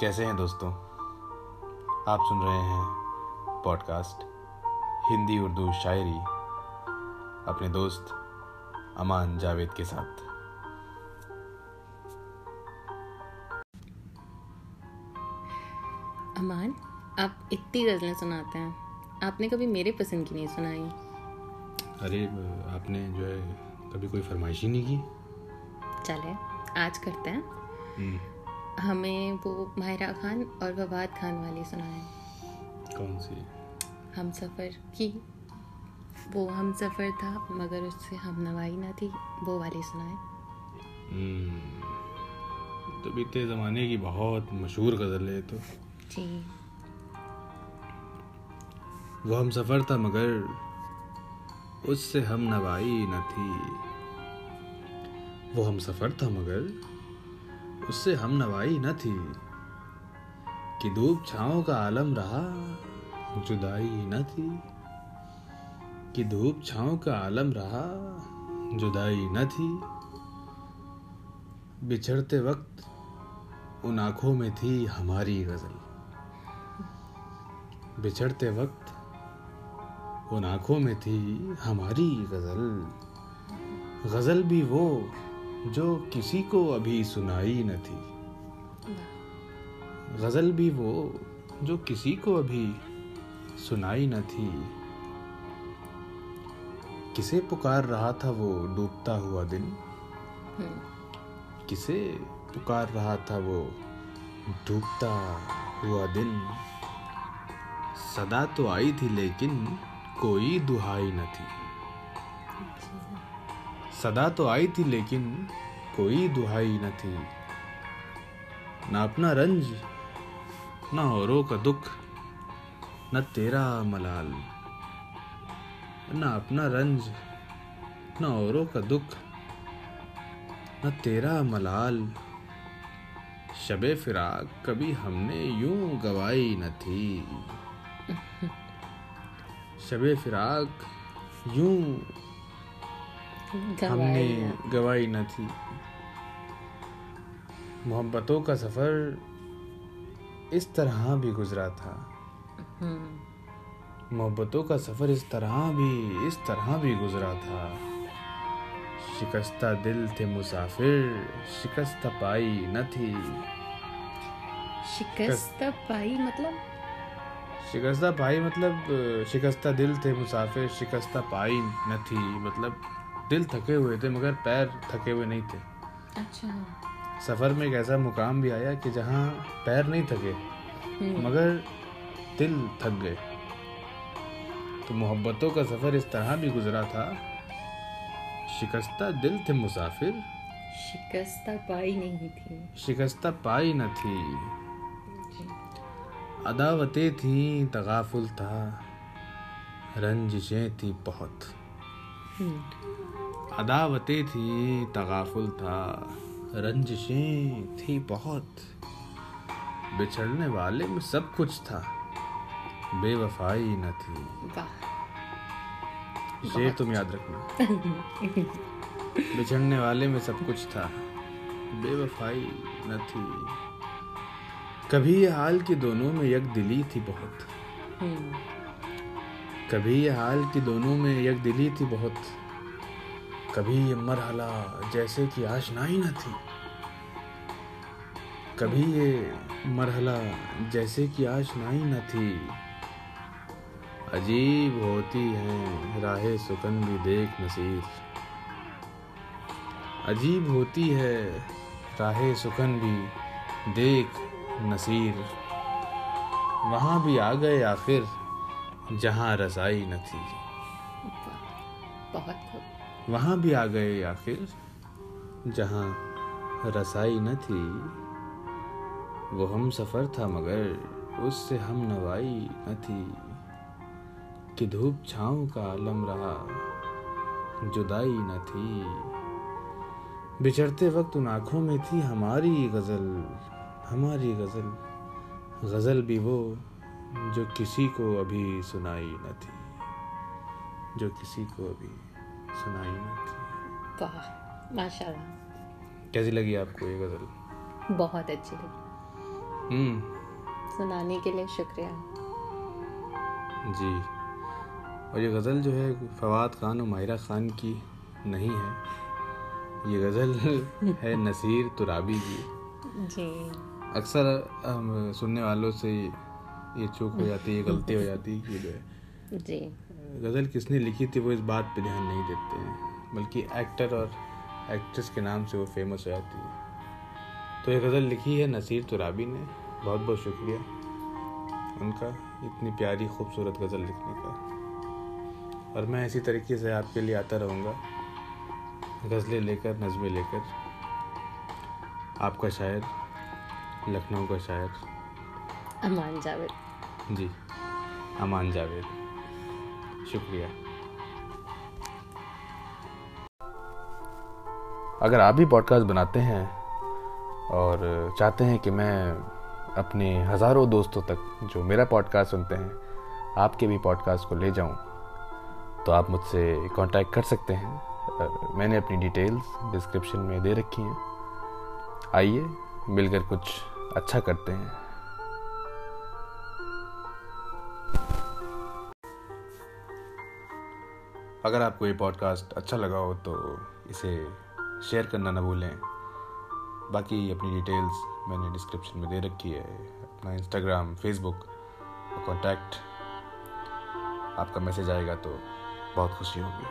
कैसे हैं दोस्तों? आप सुन रहे हैं पॉडकास्ट हिंदी उर्दू शायरी अपने दोस्त अमान जावेद के साथ। अमान आप इतनी गज़लें सुनाते हैं। आपने कभी मेरे पसंद की नहीं सुनाई। अरे आपने जो है कभी कोई फरमाइश ही नहीं की? चले आज करते हैं। हम्म, हमें वो माहिरा खान और फवाद खान वाली सुनाए। कौन सी? हम सफ़र की। वो हम सफ़र था मगर उससे हम नवाई ना थी वो वाली सुनाए। हम्म, तो बीते ज़माने की बहुत मशहूर गज़ल है तो। जी। वो हम सफ़र था मगर उससे हम नवाई न थी। वो हम सफ़र था मगर उससे हम नवाई न थी कि धूप छाओ का आलम रहा, जुदाई न थी कि धूप छाओ का आलम रहा, जुदाई न थी। बिछड़ते वक्त उन आँखों में थी हमारी गज़ल। बिछड़ते वक्त उन आँखों में थी हमारी गज़ल। गज़ल भी वो जो किसी को अभी सुनाई न थी। गज़ल भी वो जो किसी को अभी सुनाई न थी। किसे पुकार रहा था वो डूबता हुआ दिन? किसे पुकार रहा था वो डूबता हुआ दिन? सदा तो आई थी लेकिन कोई दुहाई न थी। सदा तो आई थी लेकिन कोई दुहाई न थी। ना अपना रंज न औरों का दुख न तेरा मलाल। न अपना रंज न औरों का दुख न तेरा मलाल। शबे फिराक कभी हमने यूँ गवाई न थी। शबे फिराक यूँ हमने ना। गवाई न थी। मोहब्बतों का सफ़र इस तरह भी गुजरा था। हम्म, मोहब्बतों का सफ़र इस तरह भी इस तरह भी गुजरा था। शिकस्ता दिल थे मुसाफिर शिकस्त पाई न थी। शिकस्त पाई मतलब? शिकस्ता पाई मतलब शिकस्ता दिल थे मुसाफिर शिकस्ता पाई न थी मतलब दिल थके हुए थे मगर पैर थके हुए नहीं थे। अच्छा। सफ़र में एक ऐसा मुकाम भी आया कि जहाँ पैर नहीं थके हम्म, मगर दिल थक गए। तो मोहब्बतों का सफ़र इस तरह भी गुजरा था शिकस्ता दिल थे मुसाफिर। शिकस्ता पाई नहीं थी। शिकस्ता पाई न थी। अदावतें थी तगाफुल था रंजिशें थी बहुत। अदावतें थी तगाफुल था रंजिशें थी बहुत। बिछड़ने वाले में सब कुछ था बेवफाई न थी। शेर तुम याद रखना। बिछड़ने वाले में सब कुछ था बेवफाई न थी। कभी हाल के दोनों में यक दिली थी बहुत। हम्म, कभी ये हाल कि दोनों में यक दिली थी बहुत। कभी ये मरहला जैसे कि आशनाई न थी। कभी ये मरहला जैसे कि आशनाई न थी। अजीब होती है राह सुकन भी देख नसीर। अजीब होती है राह सुकन भी देख नसीर। वहाँ भी आ गए आखिर। जहाँ रसाई न थी। बहुत वहाँ भी आ गए आखिर। जहाँ रसाई न थी वो हम सफ़र था मगर उससे हम नवाई न थी। कि धूप छाँव का आलम रहा जुदाई न थी। बिछड़ते वक्त उन आँखों में थी हमारी गज़ल हमारी गज़ल गज़ल भी वो जो किसी को अभी सुनाई न थी। जो किसी को अभी सुनाई न थी। वाह माशाल्लाह। कैसी लगी आपको ये गज़ल? बहुत अच्छी लगी। हम्म। सुनाने के लिए शुक्रिया। जी। और ये गज़ल जो है फवाद खान और माहिरा खान की नहीं है। ये गज़ल है नसीर तुराबी की। जी। अक्सर हम सुनने वालों से ये चूक हो जाती है गलती हो जाती है कि जो है? जी। गज़ल किसने लिखी थी वो इस बात पे ध्यान नहीं देते हैं बल्कि एक्टर और एक्ट्रेस के नाम से वो फ़ेमस हो जाती है। तो ये गज़ल लिखी है नसीर तुराबी ने बहुत बहुत शुक्रिया उनका इतनी प्यारी खूबसूरत गज़ल लिखने का। और मैं इसी तरीके से आपके लिए आता रहूँगा गज़लें लेकर नज़में लेकर आपका शायर लखनऊ का शायर। अमान जावेद। जी, अमान जावेद। शुक्रिया। अगर आप भी पॉडकास्ट बनाते हैं और चाहते हैं कि मैं अपने हज़ारों दोस्तों तक जो मेरा पॉडकास्ट सुनते हैं, आपके भी पॉडकास्ट को ले जाऊँ तो आप मुझसे कांटेक्ट कर सकते हैं। मैंने अपनी डिटेल्स डिस्क्रिप्शन में दे रखी हैं। आइए, मिलकर कुछ अच्छा करते हैं। अगर आपको ये पॉडकास्ट अच्छा लगा हो तो इसे शेयर करना ना भूलें। बाकी अपनी डिटेल्स मैंने डिस्क्रिप्शन में दे रखी है। अपना इंस्टाग्राम फेसबुक कॉन्टैक्ट आपका मैसेज आएगा तो बहुत खुशी होगी।